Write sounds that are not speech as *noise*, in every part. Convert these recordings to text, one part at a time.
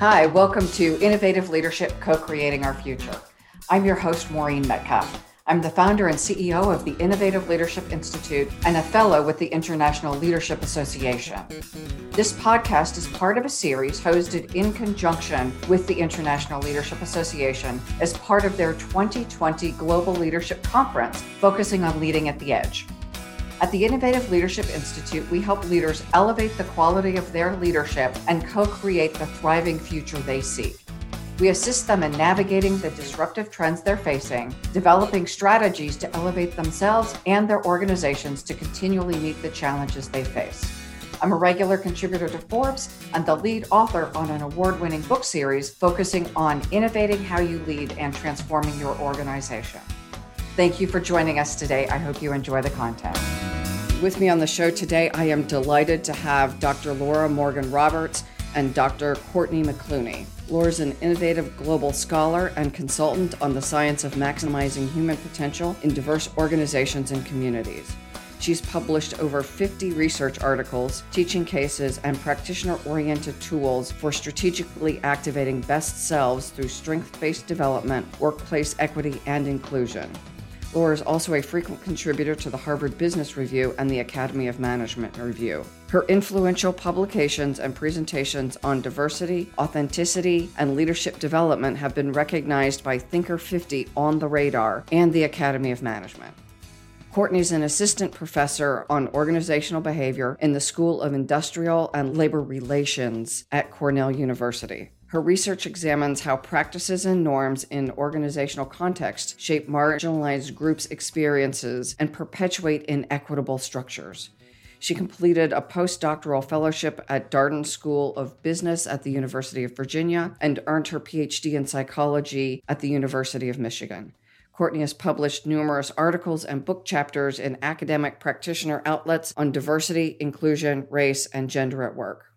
Hi, welcome to Innovative Leadership Co Creating Our Future. I'm your host, Maureen Metcalf. I'm the founder and CEO of the Innovative Leadership Institute and a fellow with the International Leadership Association. This podcast is part of a series hosted in conjunction with the International Leadership Association as part of their 2020 Global Leadership Conference, focusing on leading at the edge. At the Innovative Leadership Institute, we help leaders elevate the quality of their leadership and co create the thriving future they seek. We assist them in navigating the disruptive trends they're facing, developing strategies to elevate themselves and their organizations to continually meet the challenges they face. I'm a regular contributor to Forbes and the lead author on an award winning book series focusing on innovating how you lead and transforming your organization. Thank you for joining us today. I hope you enjoy the content. With me on the show today, I am delighted to have Dr. Laura Morgan Roberts and Dr. Courtney McCluney. Laura's an innovative global scholar and consultant on the science of maximizing human potential in diverse organizations and communities. She's published over 50 research articles, teaching cases, and practitioner oriented tools for strategically activating best selves through strength based development, workplace equity, and inclusion. Laura is also a frequent contributor to the Harvard Business Review and the Academy of Management Review. Her influential publications and presentations on diversity, authenticity, and leadership development have been recognized by Thinker 50 on the radar and the Academy of Management. Courtney is an assistant professor on organizational behavior in the School of Industrial and Labor Relations at Cornell University. Her research examines how practices and norms in organizational contexts shape marginalized groups' experiences and perpetuate inequitable structures. She completed a postdoctoral fellowship at Darden School of Business at the University of Virginia and earned her PhD in psychology at the University of Michigan. Courtney has published numerous articles and book chapters in academic practitioner outlets on diversity, inclusion, race, and gender at work.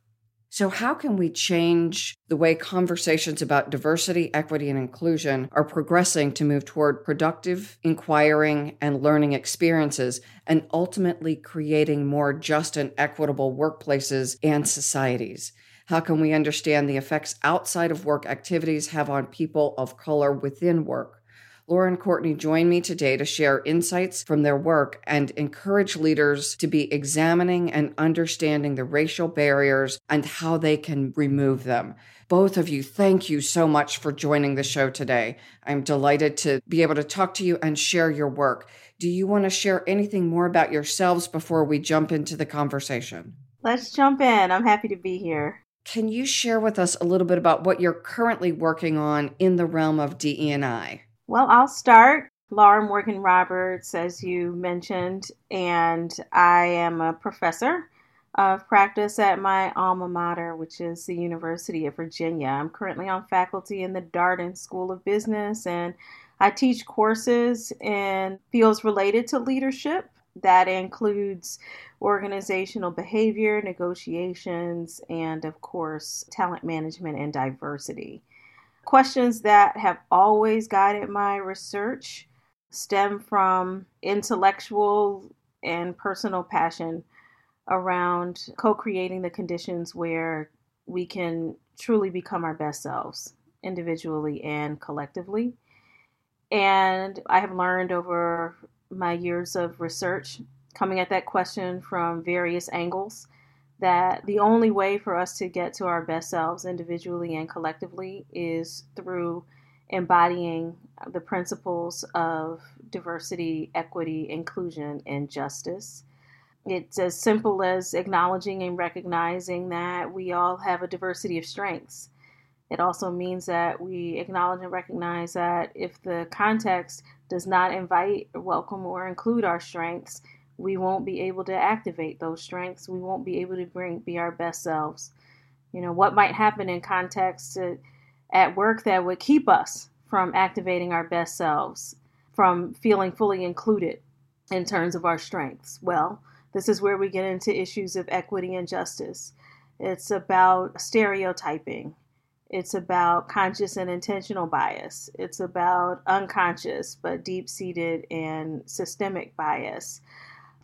So, how can we change the way conversations about diversity, equity, and inclusion are progressing to move toward productive, inquiring, and learning experiences, and ultimately creating more just and equitable workplaces and societies? How can we understand the effects outside of work activities have on people of color within work? Laura and Courtney join me today to share insights from their work and encourage leaders to be examining and understanding the racial barriers and how they can remove them. Both of you, thank you so much for joining the show today. I'm delighted to be able to talk to you and share your work. Do you want to share anything more about yourselves before we jump into the conversation? Let's jump in. I'm happy to be here. Can you share with us a little bit about what you're currently working on in the realm of DE&I? Well, I'll start. Laura Morgan Roberts, as you mentioned, and I am a professor of practice at my alma mater, which is the University of Virginia. I'm currently on faculty in the Darden School of Business, and I teach courses in fields related to leadership. That includes organizational behavior, negotiations, and of course, talent management and diversity. Questions that have always guided my research stem from intellectual and personal passion around co creating the conditions where we can truly become our best selves, individually and collectively. And I have learned over my years of research, coming at that question from various angles, that the only way for us to get to our best selves individually and collectively is through embodying the principles of diversity, equity, inclusion, and justice. It's as simple as acknowledging and recognizing that we all have a diversity of strengths. It also means that we acknowledge and recognize that if the context does not invite, welcome, or include our strengths, we won't be able to activate those strengths. We won't be able to bring be our best selves. You know, what might happen in context to, at work that would keep us from activating our best selves, from feeling fully included in terms of our strengths? Well, this is where we get into issues of equity and justice. It's about stereotyping. It's about conscious and intentional bias. It's about unconscious but deep seated and systemic bias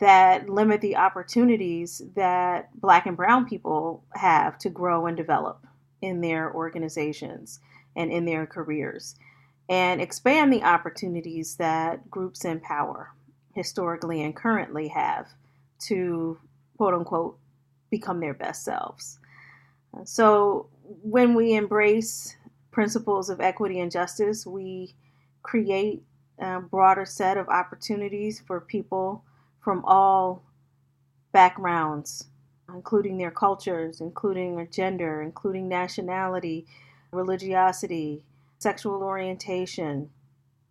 that limit the opportunities that black and brown people have to grow and develop. in their organizations and in their careers and expand the opportunities that groups in power historically and currently have to quote unquote become their best selves. So when we embrace principles of equity and justice, we create a broader set of opportunities for people from all backgrounds, including their cultures, including their gender, including nationality, religiosity, sexual orientation,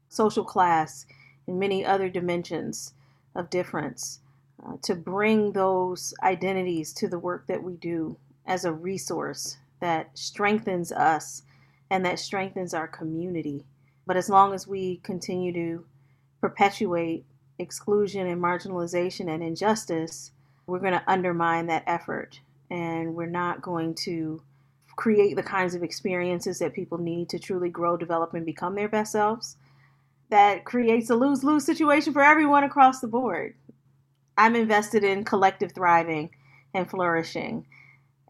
social class, and many other dimensions of difference uh, to bring those identities to the work that we do as a resource that strengthens us and that strengthens our community. But as long as we continue to perpetuate exclusion and marginalization and injustice, we're going to undermine that effort and we're not going to create the kinds of experiences that people need to truly grow, develop, and become their best selves. That creates a lose lose situation for everyone across the board. I'm invested in collective thriving and flourishing.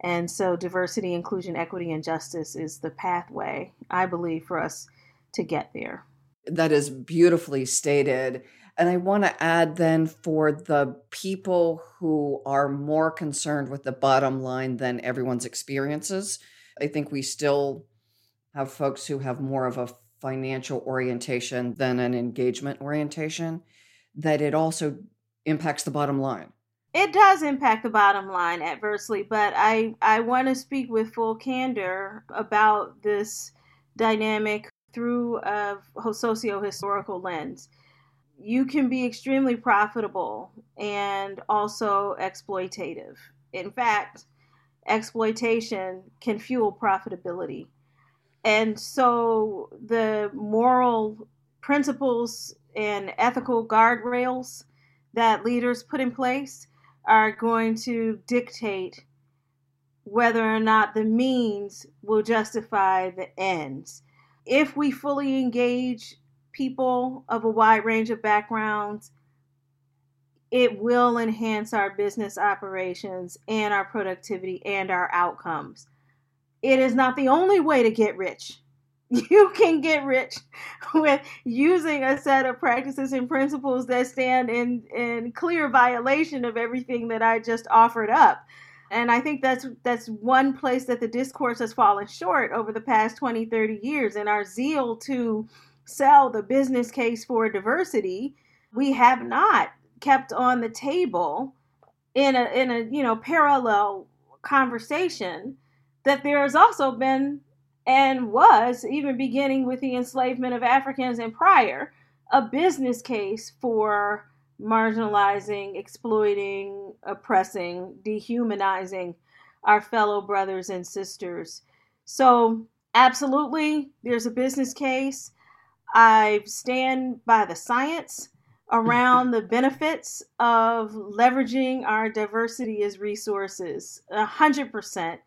And so, diversity, inclusion, equity, and justice is the pathway, I believe, for us to get there. That is beautifully stated. And I want to add then for the people who are more concerned with the bottom line than everyone's experiences, I think we still have folks who have more of a financial orientation than an engagement orientation, that it also impacts the bottom line. It does impact the bottom line adversely, but I, I want to speak with full candor about this dynamic through a socio historical lens. You can be extremely profitable and also exploitative. In fact, exploitation can fuel profitability. And so the moral principles and ethical guardrails that leaders put in place are going to dictate whether or not the means will justify the ends. If we fully engage people of a wide range of backgrounds it will enhance our business operations and our productivity and our outcomes. It is not the only way to get rich. *laughs* You can get rich *laughs* with using a set of practices and principles that stand in, in clear violation of everything that I just offered up. And I think that's that's one place that the discourse has fallen short over the past 20, 30 years in our zeal to sell the business case for diversity. We have not kept on the table in a in a you know parallel conversation that there has also been and was even beginning with the enslavement of Africans and prior a business case for marginalizing, exploiting, oppressing, dehumanizing our fellow brothers and sisters. So, absolutely, there's a business case. I stand by the science around *laughs* the benefits of leveraging our diversity as resources, a hundred percent,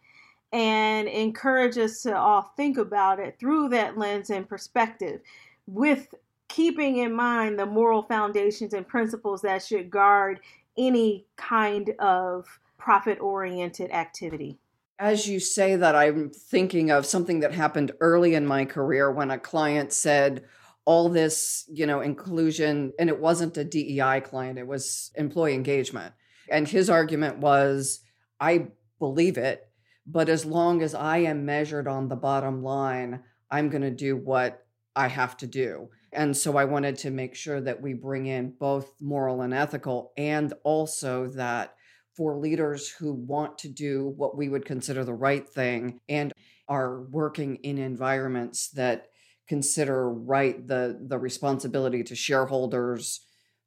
and encourage us to all think about it through that lens and perspective, with keeping in mind the moral foundations and principles that should guard any kind of profit-oriented activity. As you say that, I'm thinking of something that happened early in my career when a client said, all this, you know, inclusion, and it wasn't a DEI client, it was employee engagement. And his argument was, I believe it, but as long as I am measured on the bottom line, I'm going to do what I have to do. And so I wanted to make sure that we bring in both moral and ethical, and also that for leaders who want to do what we would consider the right thing and are working in environments that consider right the the responsibility to shareholders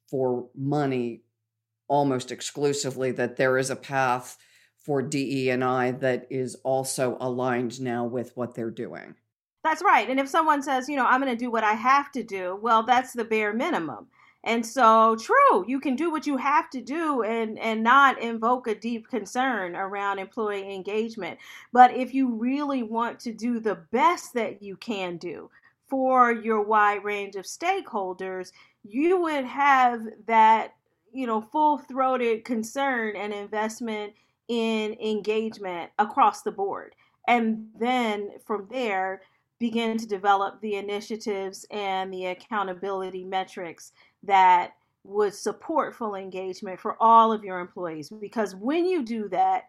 for money almost exclusively that there is a path for DE&I that is also aligned now with what they're doing. That's right. And if someone says, you know, I'm going to do what I have to do, well, that's the bare minimum. And so, true, you can do what you have to do and and not invoke a deep concern around employee engagement. But if you really want to do the best that you can do, for your wide range of stakeholders, you would have that, you know, full-throated concern and investment in engagement across the board. And then from there, begin to develop the initiatives and the accountability metrics that would support full engagement for all of your employees. Because when you do that,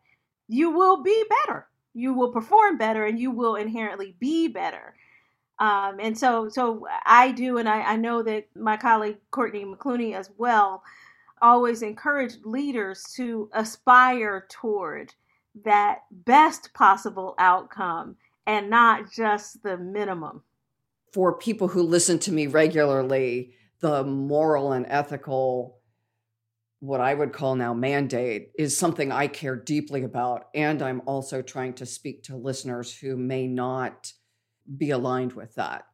you will be better. You will perform better and you will inherently be better. Um, and so, so I do, and I, I know that my colleague Courtney McCluney as well always encourage leaders to aspire toward that best possible outcome and not just the minimum. For people who listen to me regularly, the moral and ethical, what I would call now mandate, is something I care deeply about. And I'm also trying to speak to listeners who may not be aligned with that.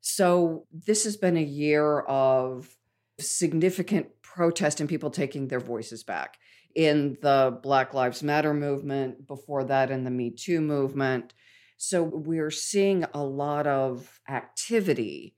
So, this has been a year of significant protest and people taking their voices back in the Black Lives Matter movement, before that, in the Me Too movement. So, we're seeing a lot of activity,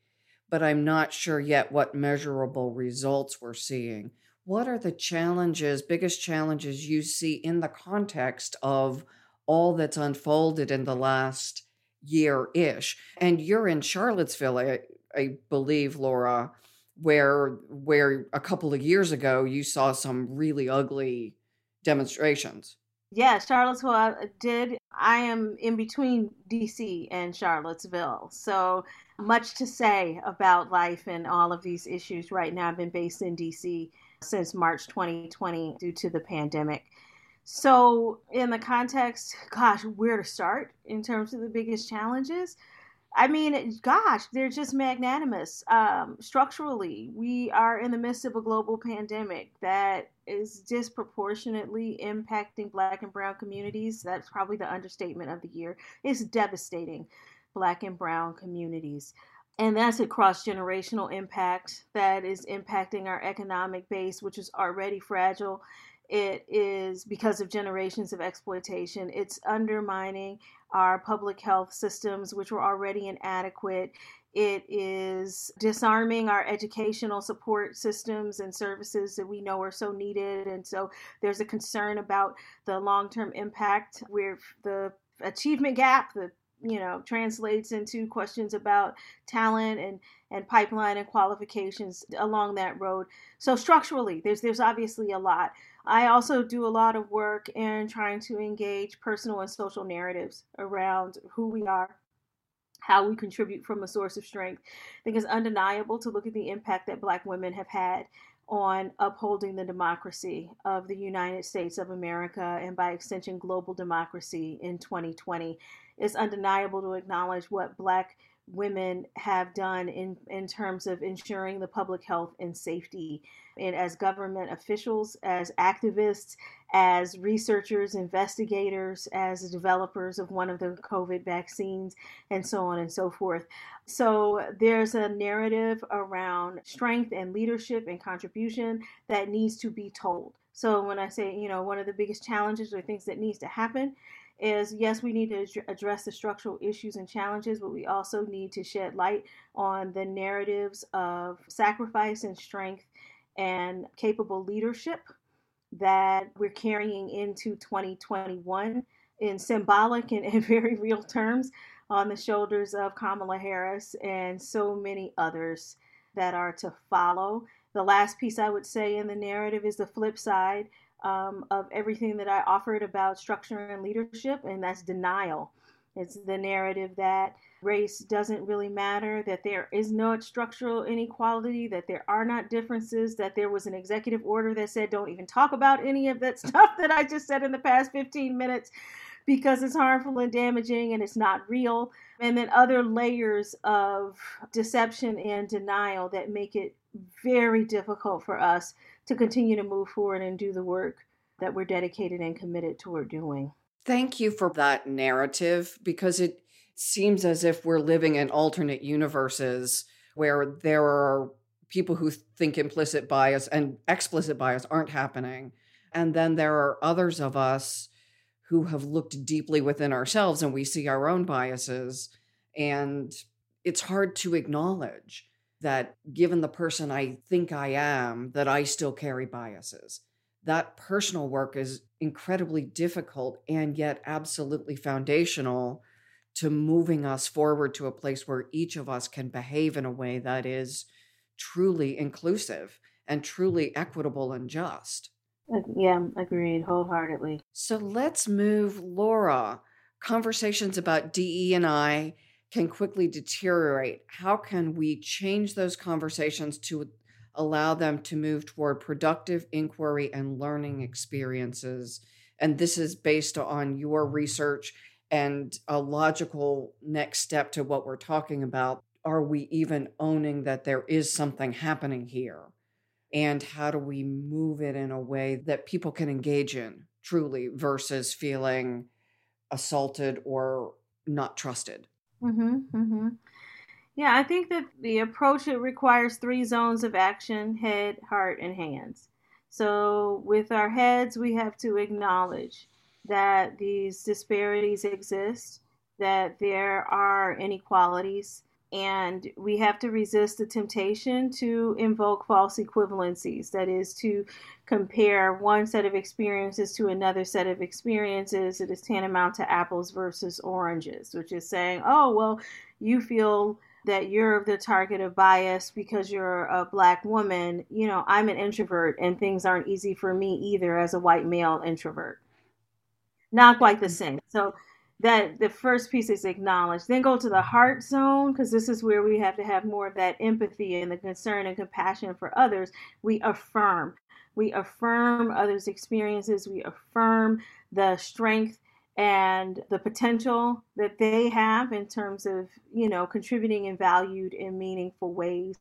but I'm not sure yet what measurable results we're seeing. What are the challenges, biggest challenges you see in the context of all that's unfolded in the last year ish. And you're in Charlottesville, I, I believe, Laura, where where a couple of years ago you saw some really ugly demonstrations. Yeah, Charlottesville I did. I am in between DC and Charlottesville. So much to say about life and all of these issues right now. I've been based in DC since March 2020 due to the pandemic. So, in the context, gosh, where to start in terms of the biggest challenges? I mean, gosh, they're just magnanimous. Um, structurally, we are in the midst of a global pandemic that is disproportionately impacting Black and Brown communities. That's probably the understatement of the year. It's devastating Black and Brown communities. And that's a cross generational impact that is impacting our economic base, which is already fragile it is because of generations of exploitation. It's undermining our public health systems, which were already inadequate. It is disarming our educational support systems and services that we know are so needed. And so there's a concern about the long term impact where the achievement gap, the you know translates into questions about talent and and pipeline and qualifications along that road so structurally there's there's obviously a lot I also do a lot of work in trying to engage personal and social narratives around who we are, how we contribute from a source of strength. I think it's undeniable to look at the impact that Black women have had on upholding the democracy of the United States of America and by extension global democracy in 2020. It's undeniable to acknowledge what Black women have done in, in terms of ensuring the public health and safety and as government officials, as activists, as researchers, investigators, as developers of one of the COVID vaccines, and so on and so forth. So there's a narrative around strength and leadership and contribution that needs to be told. So when I say, you know, one of the biggest challenges or things that needs to happen is yes, we need to address the structural issues and challenges, but we also need to shed light on the narratives of sacrifice and strength and capable leadership that we're carrying into 2021 in symbolic *laughs* and, very real terms on the shoulders of Kamala Harris and so many others that are to follow. The last piece I would say in the narrative is the flip side um, of everything that I offered about structure and leadership, and that's denial. It's the narrative that race doesn't really matter, that there is no structural inequality, that there are not differences, that there was an executive order that said don't even talk about any of that *laughs* stuff that I just said in the past 15 minutes because it's harmful and damaging and it's not real. And then other layers of deception and denial that make it very difficult for us to continue to move forward and do the work that we're dedicated and committed toward doing. Thank you for that narrative because it seems as if we're living in alternate universes where there are people who think implicit bias and explicit bias aren't happening. And then there are others of us who have looked deeply within ourselves and we see our own biases. And it's hard to acknowledge that given the person I think I am, that I still carry biases. that personal work is incredibly difficult and yet absolutely foundational to moving us forward to a place where each of us can behave in a way that is truly inclusive and truly equitable and just. Yeah, agreed wholeheartedly. So let's move, Laura. Conversations about DE and I can quickly deteriorate. How can we change those conversations to allow them to move toward productive inquiry and learning experiences? And this is based on your research and a logical next step to what we're talking about. Are we even owning that there is something happening here? And how do we move it in a way that people can engage in truly versus feeling assaulted or not trusted? Mm-hmm, mm-hmm. Yeah, I think that the approach it requires three zones of action: head, heart, and hands. So, with our heads, we have to acknowledge that these disparities exist, that there are inequalities, and we have to resist the temptation to invoke false equivalencies. That is to compare one set of experiences to another set of experiences. It is tantamount to apples versus oranges which is saying oh well you feel that you're the target of bias because you're a black woman. You know i'm an introvert and things aren't easy for me either as a white male introvert. Not quite the mm-hmm. same. So that the first piece is acknowledged. Then go to the heart zone, because this is where we have to have more of that empathy and the concern and compassion for others. We affirm. We affirm others' experiences. We affirm the strength and the potential that they have in terms of, you know, contributing in valued and meaningful ways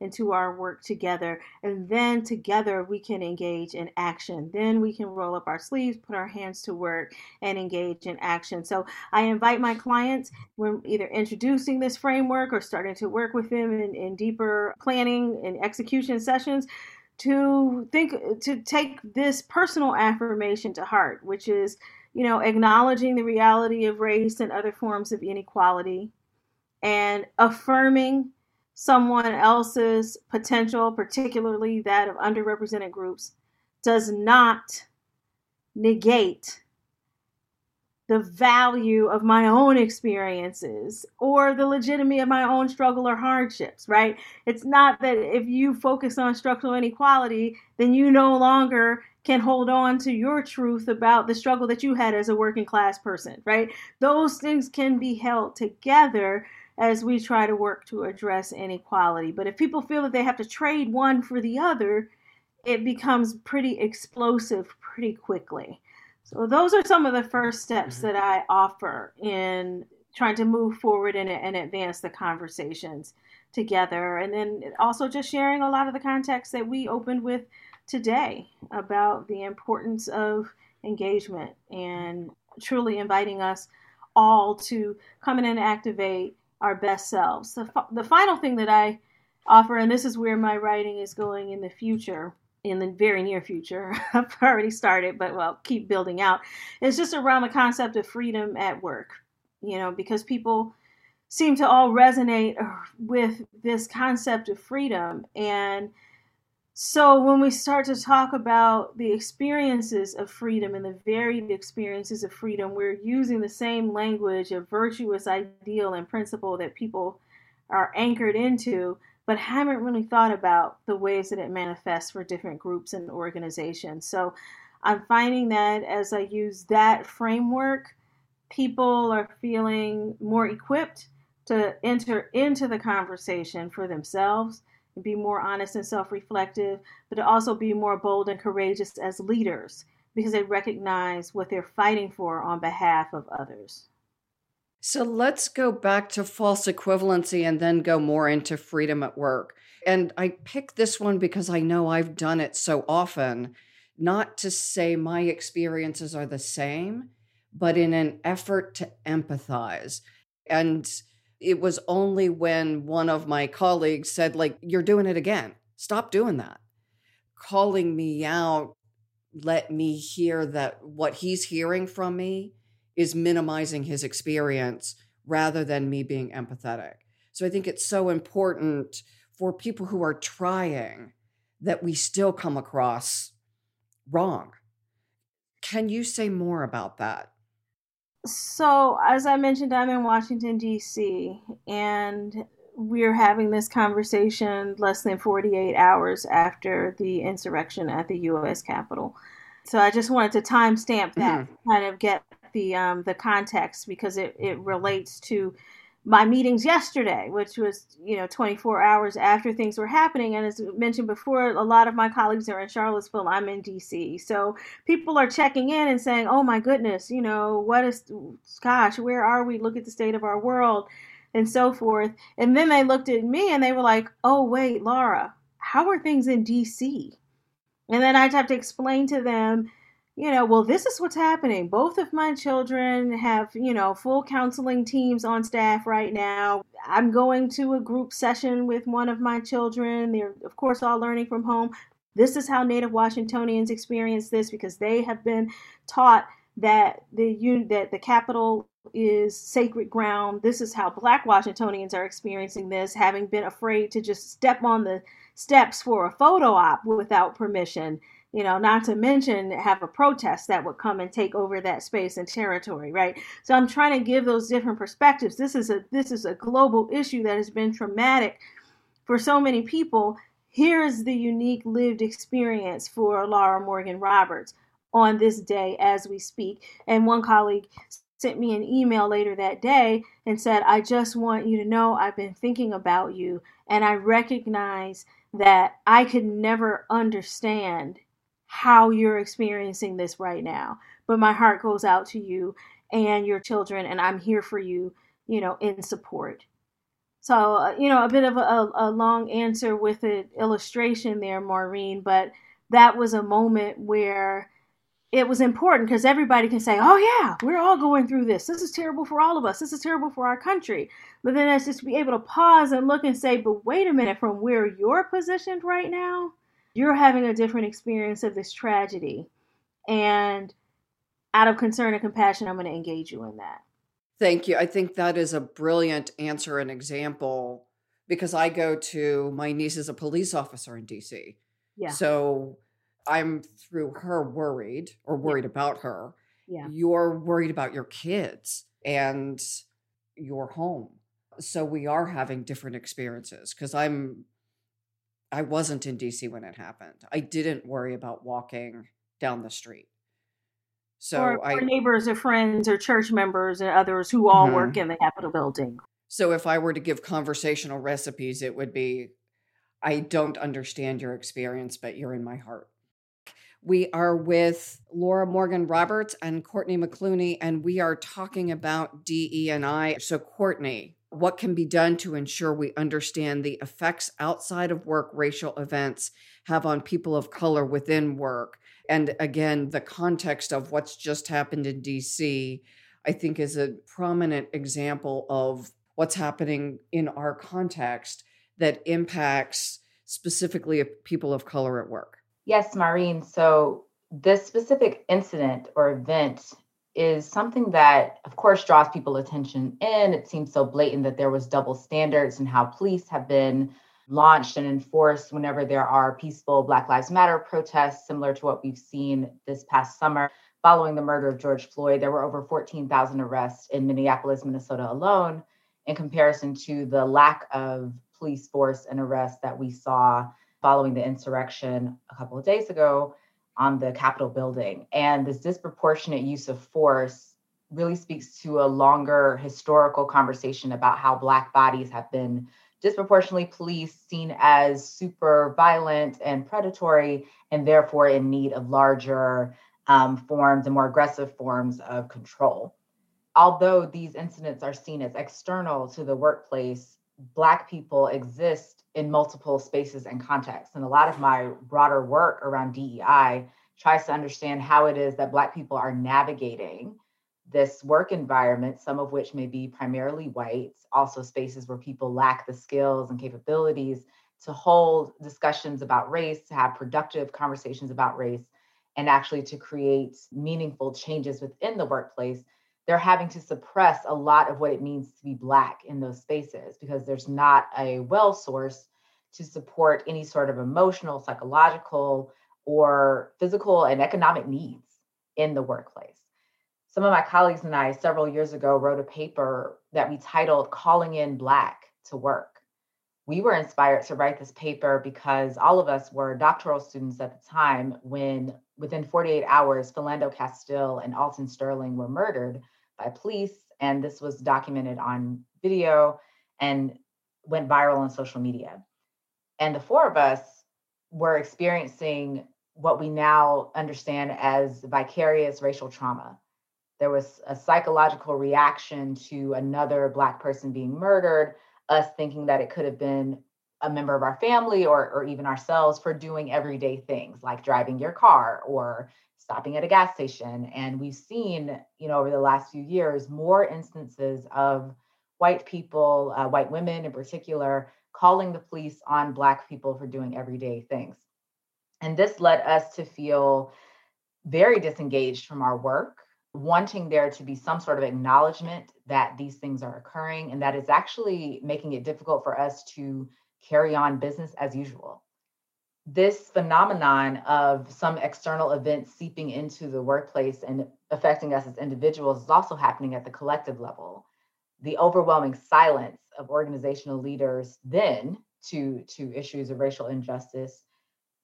into our work together. And then together we can engage in action. Then we can roll up our sleeves, put our hands to work, and engage in action. So I invite my clients when either introducing this framework or starting to work with them in, in deeper planning and execution sessions to think to take this personal affirmation to heart, which is, you know, acknowledging the reality of race and other forms of inequality and affirming someone else's potential, particularly that of underrepresented groups, does not negate the value of my own experiences or the legitimacy of my own struggle or hardships, right? It's not that if you focus on structural inequality, then you no longer can hold on to your truth about the struggle that you had as a working class person, right? Those things can be held together as we try to work to address inequality. But if people feel that they have to trade one for the other, it becomes pretty explosive pretty quickly. So, those are some of the first steps mm-hmm. that I offer in trying to move forward and, and advance the conversations together. And then also just sharing a lot of the context that we opened with today about the importance of engagement and truly inviting us all to come in and activate our best selves. The, the final thing that I offer, and this is where my writing is going in the future, in the very near future, *laughs* I've already started, but well, keep building out, is just around the concept of freedom at work. You know, because people seem to all resonate uh, with this concept of freedom and so, when we start to talk about the experiences of freedom and the varied experiences of freedom, we're using the same language of virtuous ideal and principle that people are anchored into, but haven't really thought about the ways that it manifests for different groups and organizations. So, I'm finding that as I use that framework, people are feeling more equipped to enter into the conversation for themselves be more honest and self reflective, but to also be more bold and courageous as leaders because they recognize what they're fighting for on behalf of others. So let's go back to false equivalency and then go more into freedom at work. And I picked this one because I know I've done it so often, not to say my experiences are the same, but in an effort to empathize. And it was only when one of my colleagues said like you're doing it again stop doing that calling me out let me hear that what he's hearing from me is minimizing his experience rather than me being empathetic so i think it's so important for people who are trying that we still come across wrong. Can you say more about that? So, as I mentioned, I'm in Washington, D.C., and we're having this conversation less than 48 hours after the insurrection at the U.S. Capitol. So, I just wanted to timestamp that, mm-hmm. kind of get the um, the context because it, it relates to my meetings yesterday, which was, you know, 24 hours after things were happening. And as mentioned before, a lot of my colleagues are in Charlottesville. I'm in DC. So people are checking in and saying, oh my goodness, you know, what is, gosh, where are we? Look at the state of our world and so forth. And then they looked at me and they were like, oh, wait, Laura, how are things in DC? And then I'd have to explain to them you know, well, this is what's happening. Both of my children have, you know, full counseling teams on staff right now. I'm going to a group session with one of my children. They're, of course, all learning from home. This is how Native Washingtonians experience this because they have been taught that the that the Capitol is sacred ground. This is how Black Washingtonians are experiencing this, having been afraid to just step on the steps for a photo op without permission you know, not to mention have a protest that would come and take over that space and territory, right? So I'm trying to give those different perspectives. This is a this is a global issue that has been traumatic for so many people. Here's the unique lived experience for Laura Morgan Roberts on this day as we speak. And one colleague sent me an email later that day and said, I just want you to know I've been thinking about you and I recognize that I could never understand how you're experiencing this right now. But my heart goes out to you and your children, and I'm here for you, you know, in support. So, uh, you know, a bit of a, a long answer with an illustration there, Maureen, but that was a moment where it was important because everybody can say, oh, yeah, we're all going through this. This is terrible for all of us. This is terrible for our country. But then it's just to be able to pause and look and say, but wait a minute, from where you're positioned right now, you're having a different experience of this tragedy. And out of concern and compassion, I'm going to engage you in that. Thank you. I think that is a brilliant answer and example because I go to my niece is a police officer in DC. Yeah. So I'm through her worried or worried yeah. about her. Yeah. You're worried about your kids and your home. So we are having different experiences because I'm I wasn't in DC when it happened. I didn't worry about walking down the street. So or, I, or neighbors or friends or church members and others who all mm-hmm. work in the Capitol building. So if I were to give conversational recipes, it would be I don't understand your experience, but you're in my heart. We are with Laura Morgan Roberts and Courtney McCluney, and we are talking about DE and I. So, Courtney, what can be done to ensure we understand the effects outside of work racial events have on people of color within work. And again, the context of what's just happened in DC, I think, is a prominent example of what's happening in our context that impacts specifically people of color at work. Yes, Maureen. So, this specific incident or event is something that, of course, draws people attention in. It seems so blatant that there was double standards in how police have been launched and enforced whenever there are peaceful Black Lives Matter protests, similar to what we've seen this past summer. Following the murder of George Floyd, there were over 14,000 arrests in Minneapolis, Minnesota alone, in comparison to the lack of police force and arrests that we saw following the insurrection a couple of days ago on the Capitol building. And this disproportionate use of force really speaks to a longer historical conversation about how Black bodies have been disproportionately policed, seen as super violent and predatory, and therefore in need of larger um, forms and more aggressive forms of control. Although these incidents are seen as external to the workplace, Black people exist in multiple spaces and contexts. And a lot of my broader work around DEI tries to understand how it is that Black people are navigating this work environment, some of which may be primarily white, also spaces where people lack the skills and capabilities to hold discussions about race, to have productive conversations about race, and actually to create meaningful changes within the workplace they're having to suppress a lot of what it means to be Black in those spaces because there's not a well source to support any sort of emotional, psychological, or physical and economic needs in the workplace. Some of my colleagues and I, several years ago, wrote a paper that we titled Calling in Black to Work. We were inspired to write this paper because all of us were doctoral students at the time when, within 48 hours, Philando Castile and Alton Sterling were murdered by police. And this was documented on video and went viral on social media. And the four of us were experiencing what we now understand as vicarious racial trauma. There was a psychological reaction to another Black person being murdered, us thinking that it could have been a member of our family or, or even ourselves for doing everyday things like driving your car or stopping at a gas station. And we've seen, you know, over the last few years, more instances of white people, uh, white women in particular, calling the police on Black people for doing everyday things. And this led us to feel very disengaged from our work, wanting there to be some sort of acknowledgement that these things are occurring and that is actually making it difficult for us to carry on business as usual. This phenomenon of some external events seeping into the workplace and affecting us as individuals is also happening at the collective level. The overwhelming silence of organizational leaders then to, to issues of racial injustice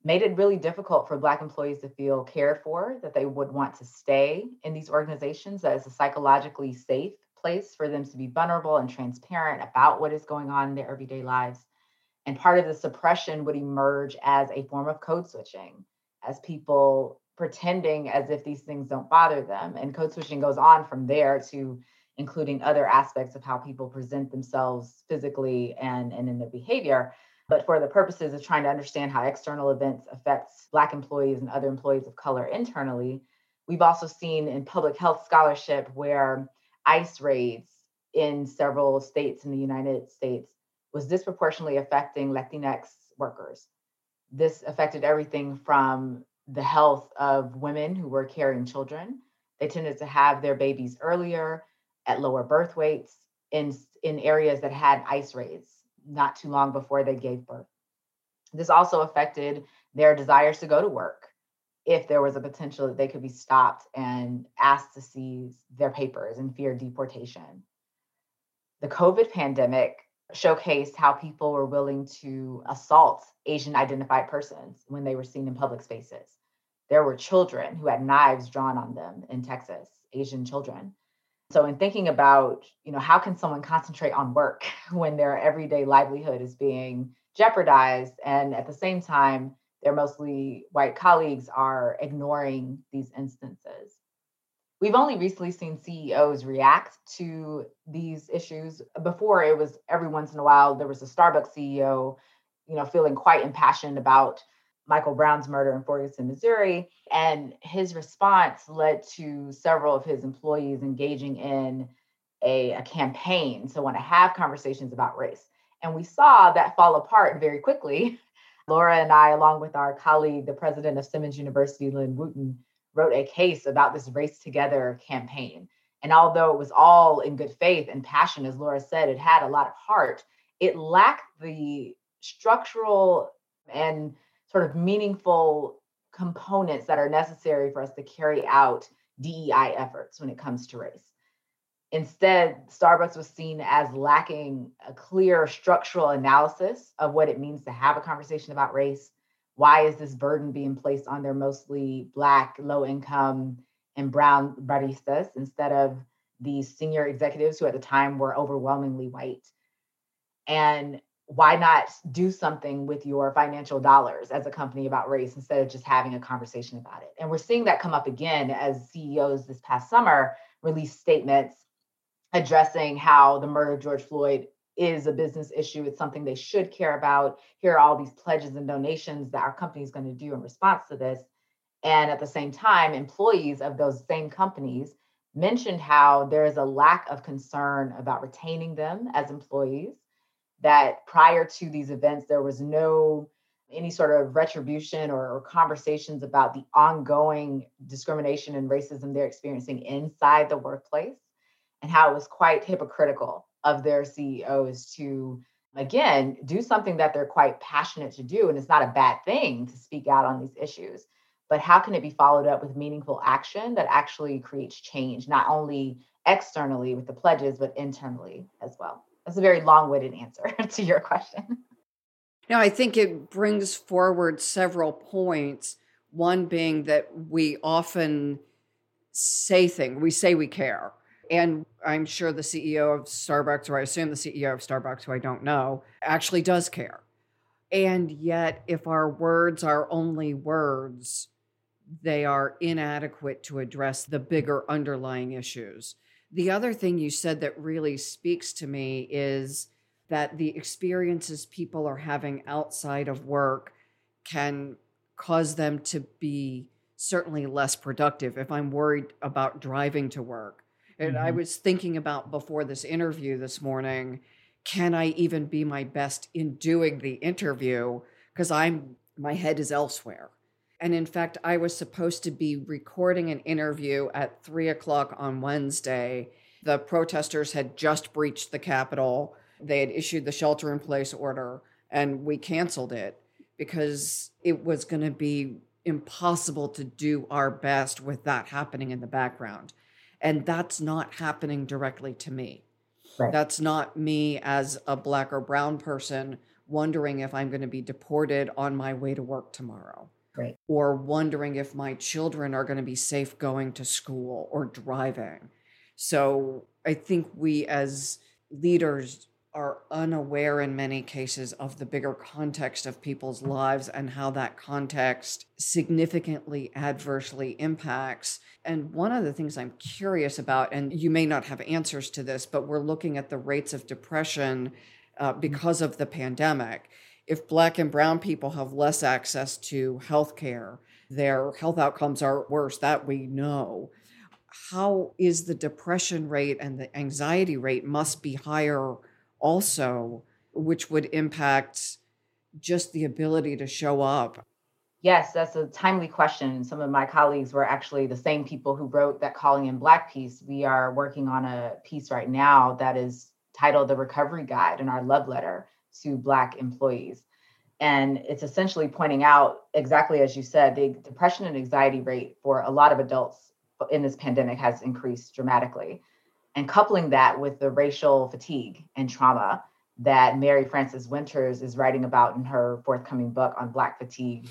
made it really difficult for Black employees to feel cared for, that they would want to stay in these organizations, it's a psychologically safe place for them to be vulnerable and transparent about what is going on in their everyday lives. And part of the suppression would emerge as a form of code switching, as people pretending as if these things don't bother them. And code switching goes on from there to including other aspects of how people present themselves physically and, and in their behavior. But for the purposes of trying to understand how external events affects Black employees and other employees of color internally, we've also seen in public health scholarship where ICE raids in several states in the United States was disproportionately affecting Latinx workers. This affected everything from the health of women who were carrying children. They tended to have their babies earlier at lower birth weights in, in areas that had ICE raids not too long before they gave birth. This also affected their desires to go to work if there was a potential that they could be stopped and asked to see their papers and fear deportation. The COVID pandemic showcased how people were willing to assault Asian identified persons when they were seen in public spaces. There were children who had knives drawn on them in Texas, Asian children. So in thinking about, you know, how can someone concentrate on work *laughs* when their everyday livelihood is being jeopardized and at the same time their mostly white colleagues are ignoring these instances. We've only recently seen CEOs react to these issues. Before it was every once in a while there was a Starbucks CEO, you know, feeling quite impassioned about Michael Brown's murder in Ferguson, Missouri. And his response led to several of his employees engaging in a, a campaign to want to have conversations about race. And we saw that fall apart very quickly. *laughs* Laura and I, along with our colleague, the president of Simmons University, Lynn Wooten, wrote a case about this Race Together campaign. And although it was all in good faith and passion, as Laura said, it had a lot of heart, it lacked the structural and sort of meaningful components that are necessary for us to carry out DEI efforts when it comes to race. Instead, Starbucks was seen as lacking a clear structural analysis of what it means to have a conversation about race. Why is this burden being placed on their mostly Black, low income, and brown baristas instead of these senior executives who at the time were overwhelmingly white? And why not do something with your financial dollars as a company about race instead of just having a conversation about it? And we're seeing that come up again as CEOs this past summer released statements addressing how the murder of George Floyd is a business issue. It's something they should care about. Here are all these pledges and donations that our company is going to do in response to this. And at the same time, employees of those same companies mentioned how there is a lack of concern about retaining them as employees that prior to these events, there was no any sort of retribution or, or, conversations about the ongoing discrimination and racism they're experiencing inside the workplace and how it was quite hypocritical of their CEOs to again, do something that they're quite passionate to do. And it's not a bad thing to speak out on these issues. But how can it be followed up with meaningful action that actually creates change, not only externally with the pledges, but internally as well? That's a very long winded answer *laughs* to your question. Now, I think it brings forward several points. One being that we often say things, we say we care. And I'm sure the CEO of Starbucks, or I assume the CEO of Starbucks, who I don't know, actually does care. And yet, if our words are only words, they are inadequate to address the bigger underlying issues. The other thing you said that really speaks to me is that the experiences people are having outside of work can cause them to be certainly less productive if I'm worried about driving to work. And mm-hmm. I was thinking about before this interview this morning, can I even be my best in doing the interview? Because I'm my head is elsewhere. And in fact, I was supposed to be recording an interview at three o'clock on Wednesday. The protesters had just breached the Capitol. They had issued the shelter in place order, and we canceled it because it was going to be impossible to do our best with that happening in the background. And that's not happening directly to me. Right. That's not me as a black or brown person wondering if I'm going to be deported on my way to work tomorrow. Right. Or wondering if my children are going to be safe going to school or driving. So I think we as leaders are unaware in many cases of the bigger context of people's lives and how that context significantly adversely impacts. And one of the things I'm curious about, and you may not have answers to this, but we're looking at the rates of depression uh, because of the pandemic if black and brown people have less access to health care, their health outcomes are worse. That we know. How is the depression rate and the anxiety rate must be higher also, which would impact just the ability to show up? Yes, that's a timely question. Some of my colleagues were actually the same people who wrote that Calling in Black piece. We are working on a piece right now that is titled The Recovery Guide and our love letter to Black employees. And it's essentially pointing out exactly as you said, the depression and anxiety rate for a lot of adults in this pandemic has increased dramatically. And coupling that with the racial fatigue and trauma that Mary Frances Winters is writing about in her forthcoming book on Black fatigue,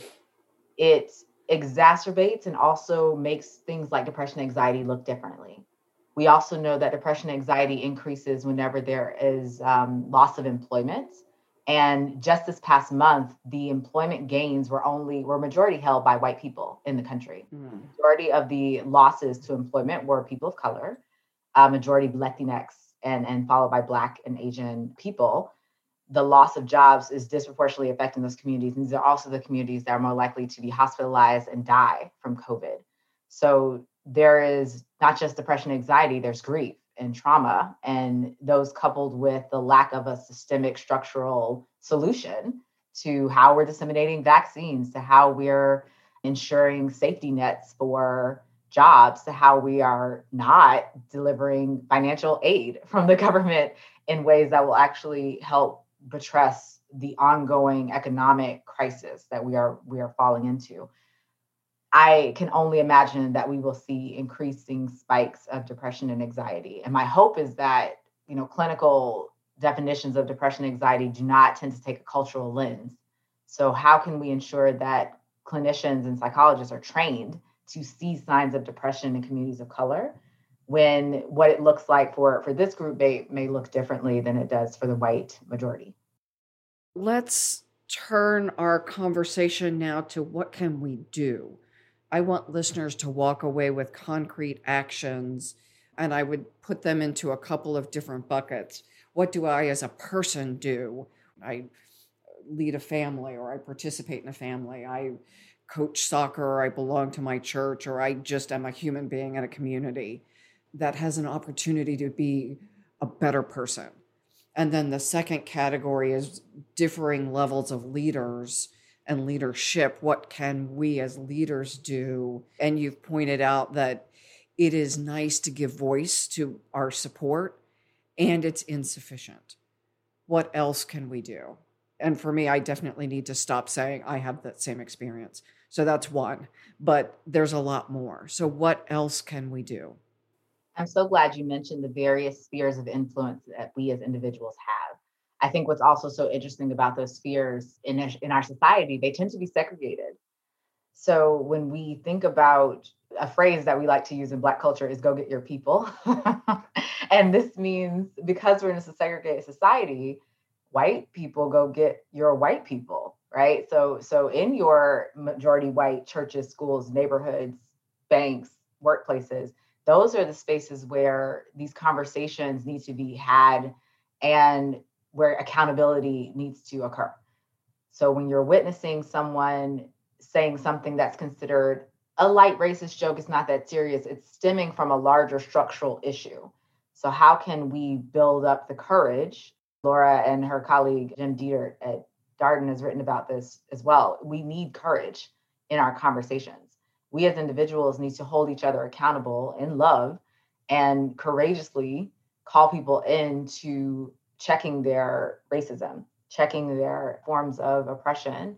it exacerbates and also makes things like depression and anxiety look differently. We also know that depression and anxiety increases whenever there is um, loss of employment and just this past month, the employment gains were only were majority held by white people in the country. Mm. Majority of the losses to employment were people of color, uh, majority Latinx, and and followed by Black and Asian people. The loss of jobs is disproportionately affecting those communities. And these are also the communities that are more likely to be hospitalized and die from COVID. So there is not just depression, anxiety, there's grief and trauma, and those coupled with the lack of a systemic structural solution to how we're disseminating vaccines, to how we're ensuring safety nets for jobs, to how we are not delivering financial aid *laughs* from the government in ways that will actually help buttress the ongoing economic crisis that we are we are falling into. I can only imagine that we will see increasing spikes of depression and anxiety. And my hope is that, you know, clinical definitions of depression and anxiety do not tend to take a cultural lens. So, how can we ensure that clinicians and psychologists are trained to see signs of depression in communities of color when what it looks like for, for this group may, may look differently than it does for the white majority? Let's turn our conversation now to what can we do I want listeners to walk away with concrete actions, and I would put them into a couple of different buckets. What do I, as a person, do? I lead a family, or I participate in a family. I coach soccer, or I belong to my church, or I just am a human being in a community that has an opportunity to be a better person. And then the second category is differing levels of leaders and leadership. What can we as leaders do? And you've pointed out that it is nice to give voice to our support and it's insufficient. what else can we do? And for me, I definitely need to stop saying I have that same experience. So that's one, but there's a lot more. So, what else can we do? I'm so glad you mentioned the various spheres of influence that we as individuals have. I think what's also so interesting about those spheres in, in our society, they tend to be segregated. So when we think about a phrase that we like to use in Black culture is go get your people. *laughs* and this means because we're in a segregated society, white people go get your white people, right? So so in your majority white churches, schools, neighborhoods, banks, workplaces, those are the spaces where these conversations need to be had and where accountability needs to occur. So when you're witnessing someone saying something that's considered a light racist joke, it's not that serious. It's stemming from a larger structural issue. So how can we build up the courage? Laura and her colleague Jim Detert at Darden has written about this as well. We need courage in our conversations. We as individuals need to hold each other accountable in love and courageously call people into checking their racism, checking their forms of oppression.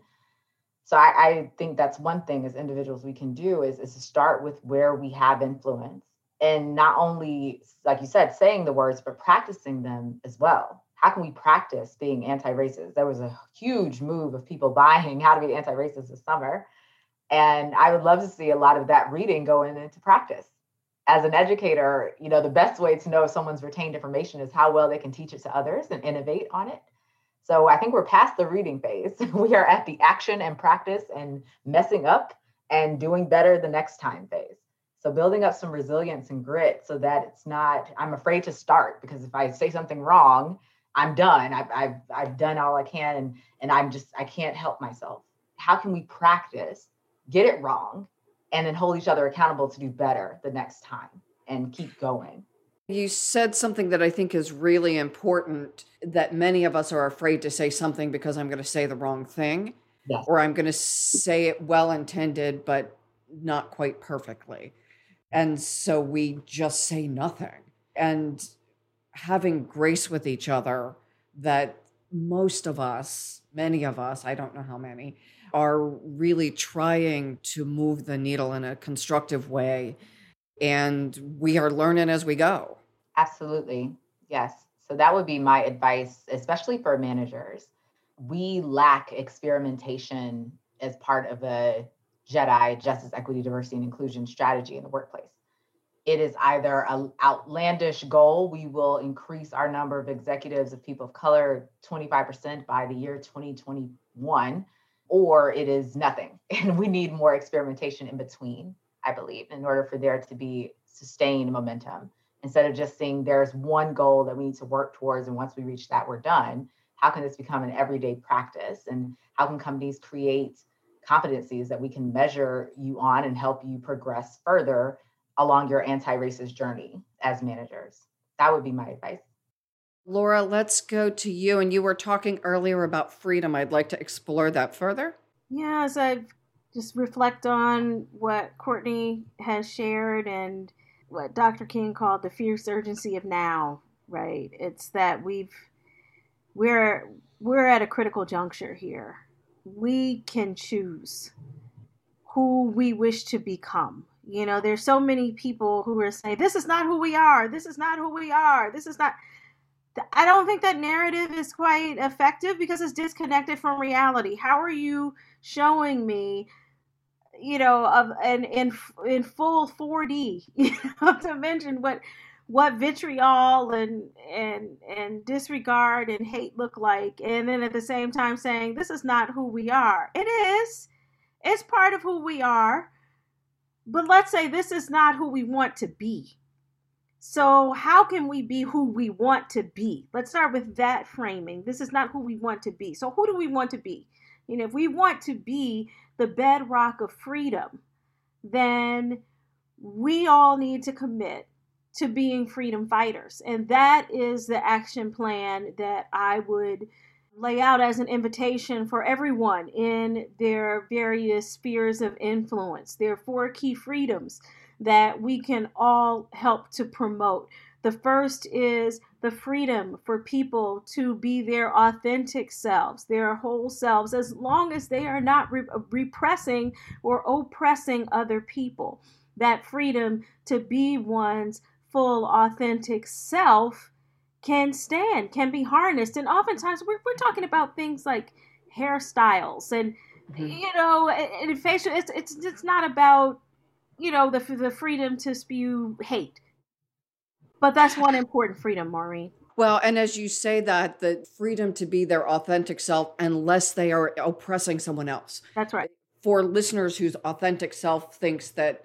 So I, I, think that's one thing as individuals we can do is, is to start with where we have influence and not only, like you said, saying the words, but practicing them as well. How can we practice being anti-racist? There was a huge move of people buying how to be anti-racist this summer. And I would love to see a lot of that reading going into practice as an educator, you know, the best way to know if someone's retained information is how well they can teach it to others and innovate on it. So I think we're past the reading phase. *laughs* we are at the action and practice and messing up and doing better the next time phase. So building up some resilience and grit so that it's not, I'm afraid to start because if I say something wrong, I'm done. I've, I've, I've done all I can and, and I'm just, I can't help myself. How can we practice, get it wrong, and then hold each other accountable to do better the next time and keep going. You said something that I think is really important that many of us are afraid to say something because I'm going to say the wrong thing yes. or I'm going to say it well intended, but not quite perfectly. And so we just say nothing. And having grace with each other that most of us, many of us, I don't know how many, are really trying to move the needle in a constructive way. And we are learning as we go. Absolutely. Yes. So that would be my advice, especially for managers. We lack experimentation as part of a JEDI, justice, equity, diversity, and inclusion strategy in the workplace. It is either an outlandish goal, we will increase our number of executives of people of color 25% by the year 2021 or it is nothing. *laughs* And we need more experimentation in between, I believe, in order for there to be sustained momentum. Instead of just saying there's one goal that we need to work towards, and once we reach that, we're done. How can this become an everyday practice? And how can companies create competencies that we can measure you on and help you progress further along your anti racist journey as managers? That would be my advice. Laura, let's go to you. And you were talking earlier about freedom. I'd like to explore that further. Yeah, as I just reflect on what Courtney has shared and what Dr. King called the fierce urgency of now, right? It's that we've we're we're at a critical juncture here. We can choose who we wish to become. You know, there's so many people who are saying, This is not who we are, this is not who we are, this is not I don't think that narrative is quite effective because it's disconnected from reality. How are you showing me, you know, of and in in full 4D, *laughs* you know, to mention what what vitriol and and and disregard and hate look like, and then at the same time saying this is not who we are. It is. It's part of who we are. But let's say this is not who we want to be so, how can we be who we want to be? Let's start with that framing. This is not who we want to be. So, who do we want to be? You know, if we want to be the bedrock of freedom, then we all need to commit to being freedom fighters. And that is the action plan that I would lay out as an invitation for everyone in their various spheres of influence. There are four key freedoms that we can all help to promote The first is the freedom for people to be their authentic selves, their whole selves, as long as they are not re- repressing or oppressing other people. That freedom to be one's full, authentic self can stand, can be harnessed. And oftentimes we're, we're talking about things like hairstyles and, mm-hmm. you know, and, and facial, it's, it's, it's not about, you know, the, the freedom to spew hate but that's one important freedom, Maureen. Well, and as you say that, the freedom to be their authentic self unless they are oppressing someone else. That's right. For listeners whose authentic self thinks that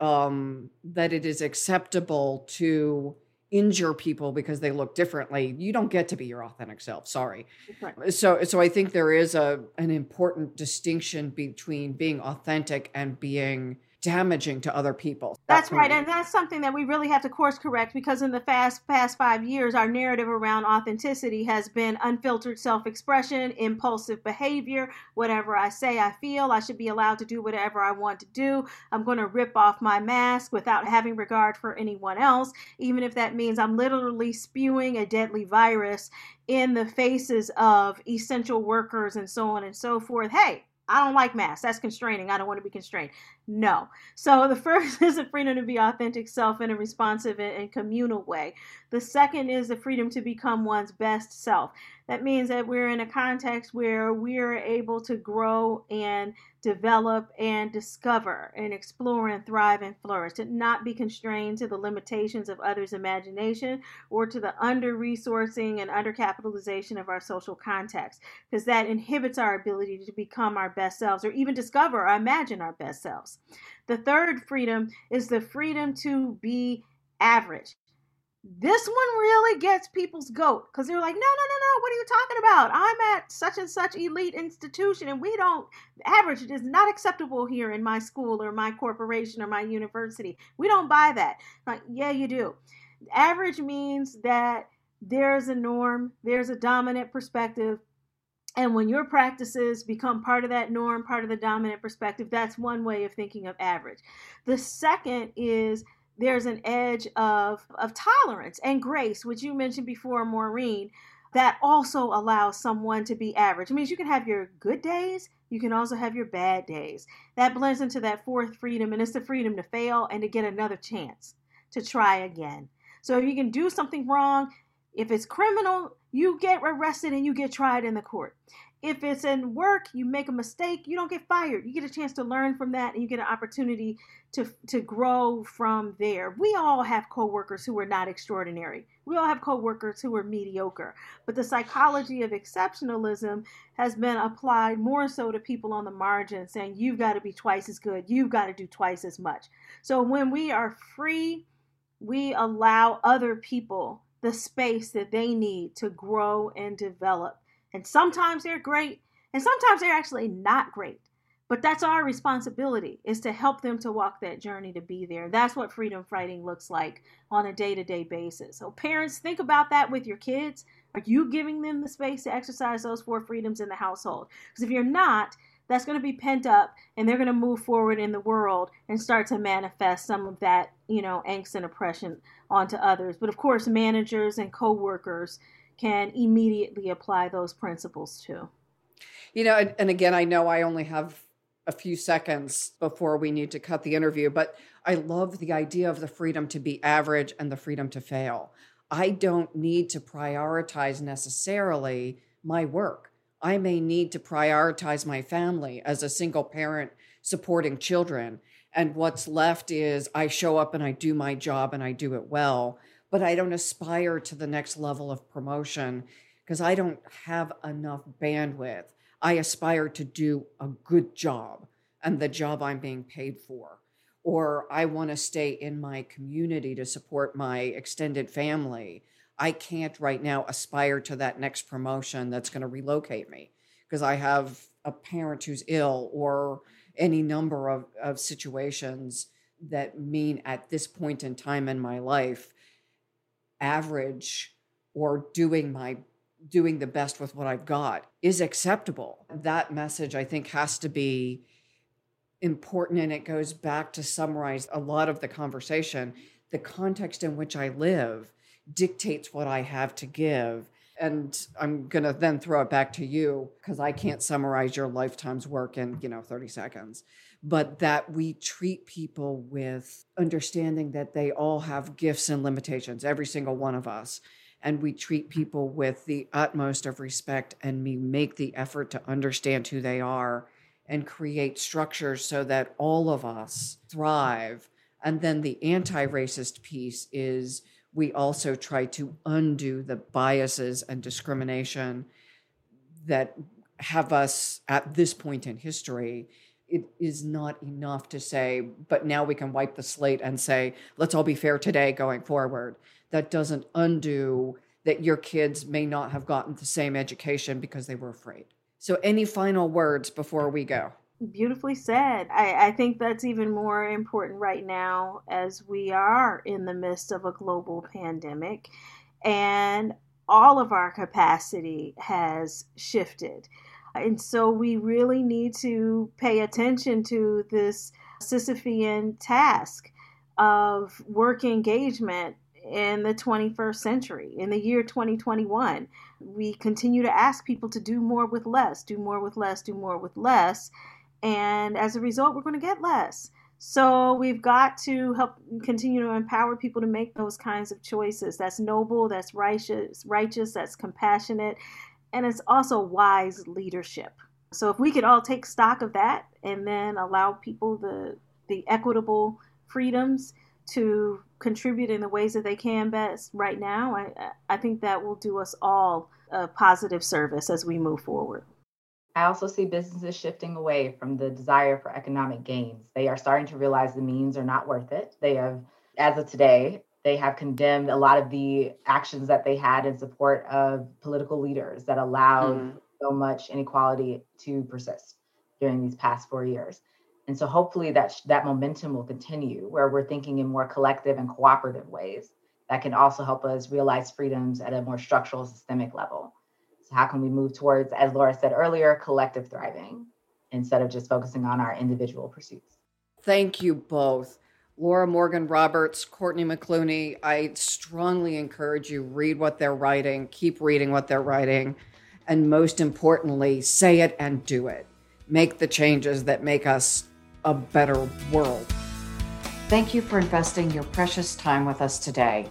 um, that it is acceptable to injure people because they look differently, you don't get to be your authentic self. Sorry. Right. So, so I think there is a an important distinction between being authentic and being damaging to other people. That's, right. And that's something that we really have to course correct because in the fast past five years, our narrative around authenticity has been unfiltered self expression, impulsive behavior. Whatever I say, I feel. I should be allowed to do whatever I want to do. I'm going to rip off my mask without having regard for anyone else, even if that means I'm literally spewing a deadly virus in the faces of essential workers and so on and so forth. Hey, I don't like masks. That's constraining. I don't want to be constrained. No. So the first *laughs* is the freedom to be authentic self in a responsive and communal way. The second is the freedom to become one's best self. That means that we're in a context where we're able to grow and develop and discover and explore and thrive and flourish, to not be constrained to the limitations of others' imagination or to the under resourcing and under capitalization of our social context, because that inhibits our ability to become our best selves or even discover or imagine our best selves. The third freedom is the freedom to be average. This one really gets people's goat because they're like, no, no, no, no, what are you talking about? I'm at such and such elite institution and we don't, average is not acceptable here in my school or my corporation or my university. We don't buy that. Like, yeah, you do. Average means that there's a norm, there's a dominant perspective, and when your practices become part of that norm, part of the dominant perspective, that's one way of thinking of average. The second is there's an edge of, of tolerance and grace, which you mentioned before, Maureen, that also allows someone to be average. It means you can have your good days, you can also have your bad days. That blends into that fourth freedom, and it's the freedom to fail and to get another chance to try again. So if you can do something wrong, if it's criminal, you get arrested and you get tried in the court. If it's in work, you make a mistake, you don't get fired. You get a chance to learn from that and you get an opportunity to, to grow from there. We all have coworkers who are not extraordinary. We all have coworkers who are mediocre. But the psychology of exceptionalism has been applied more so to people on the margin, saying you've got to be twice as good, you've got to do twice as much. So when we are free, we allow other people the space that they need to grow and develop. And sometimes they're great, and sometimes they're actually not great. But that's our responsibility is to help them to walk that journey to be there. That's what freedom fighting looks like on a day-to-day basis. So parents, think about that with your kids. Are you giving them the space to exercise those four freedoms in the household? Because if you're not, that's going to be pent up and they're going to move forward in the world and start to manifest some of that, you know, angst and oppression onto others. But of course, managers and coworkers can immediately apply those principles to. You know, and, again, I know I only have a few seconds before we need to cut the interview, but I love the idea of the freedom to be average and the freedom to fail. I don't need to prioritize necessarily my work. I may need to prioritize my family as a single parent supporting children. And what's left is I show up and I do my job and I do it well, but I don't aspire to the next level of promotion because I don't have enough bandwidth. I aspire to do a good job and the job I'm being paid for. Or I want to stay in my community to support my extended family I can't right now aspire to that next promotion that's going to relocate me because I have a parent who's ill or any number of, of situations that mean at this point in time in my life, average or doing my doing the best with what I've got is acceptable. That message I think has to be important and it goes back to summarize a lot of the conversation the context in which I live dictates what I have to give. And I'm going to then throw it back to you because I can't summarize your lifetime's work in, you know, 30 seconds. But that we treat people with understanding that they all have gifts and limitations, every single one of us. And we treat people with the utmost of respect and we make the effort to understand who they are and create structures so that all of us thrive. And then the anti racist piece is we also try to undo the biases and discrimination that have us at this point in history. It is not enough to say, but now we can wipe the slate and say, let's all be fair today going forward. That doesn't undo that your kids may not have gotten the same education because they were afraid. So, any final words before we go? Beautifully said. I, I think that's even more important right now as we are in the midst of a global pandemic and all of our capacity has shifted. And so we really need to pay attention to this Sisyphean task of work engagement in the 21st century, in the year 2021. We continue to ask people to do more with less, do more with less, do more with less. And as a result, we're going to get less. So we've got to help continue to empower people to make those kinds of choices. That's noble, that's righteous, righteous, that's compassionate, and it's also wise leadership. So if we could all take stock of that and then allow people the the equitable freedoms to contribute in the ways that they can best right now, I I think that will do us all a positive service as we move forward. I also see businesses shifting away from the desire for economic gains. They are starting to realize the means are not worth it. They have, as of today, they have condemned a lot of the actions that they had in support of political leaders that allowed mm. so much inequality to persist during these past four years. And so hopefully that that momentum will continue where we're thinking in more collective and cooperative ways that can also help us realize freedoms at a more structural systemic level. So how can we move towards, as Laura said earlier, collective thriving instead of just focusing on our individual pursuits? Thank you both. Laura Morgan Roberts, Courtney McCluney, I strongly encourage you read what they're writing, keep reading what they're writing, and most importantly, say it and do it. Make the changes that make us a better world. Thank you for investing your precious time with us today.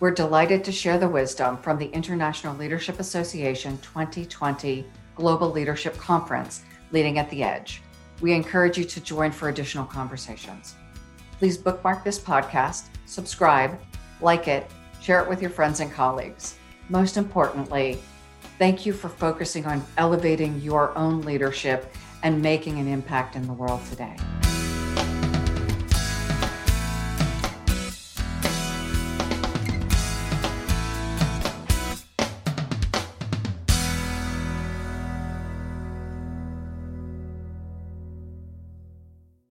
We're delighted to share the wisdom from the International Leadership Association 2020 Global Leadership Conference, Leading at the Edge. We encourage you to join for additional conversations. Please bookmark this podcast, subscribe, like it, share it with your friends and colleagues. Most importantly, thank you for focusing on elevating your own leadership and making an impact in the world today.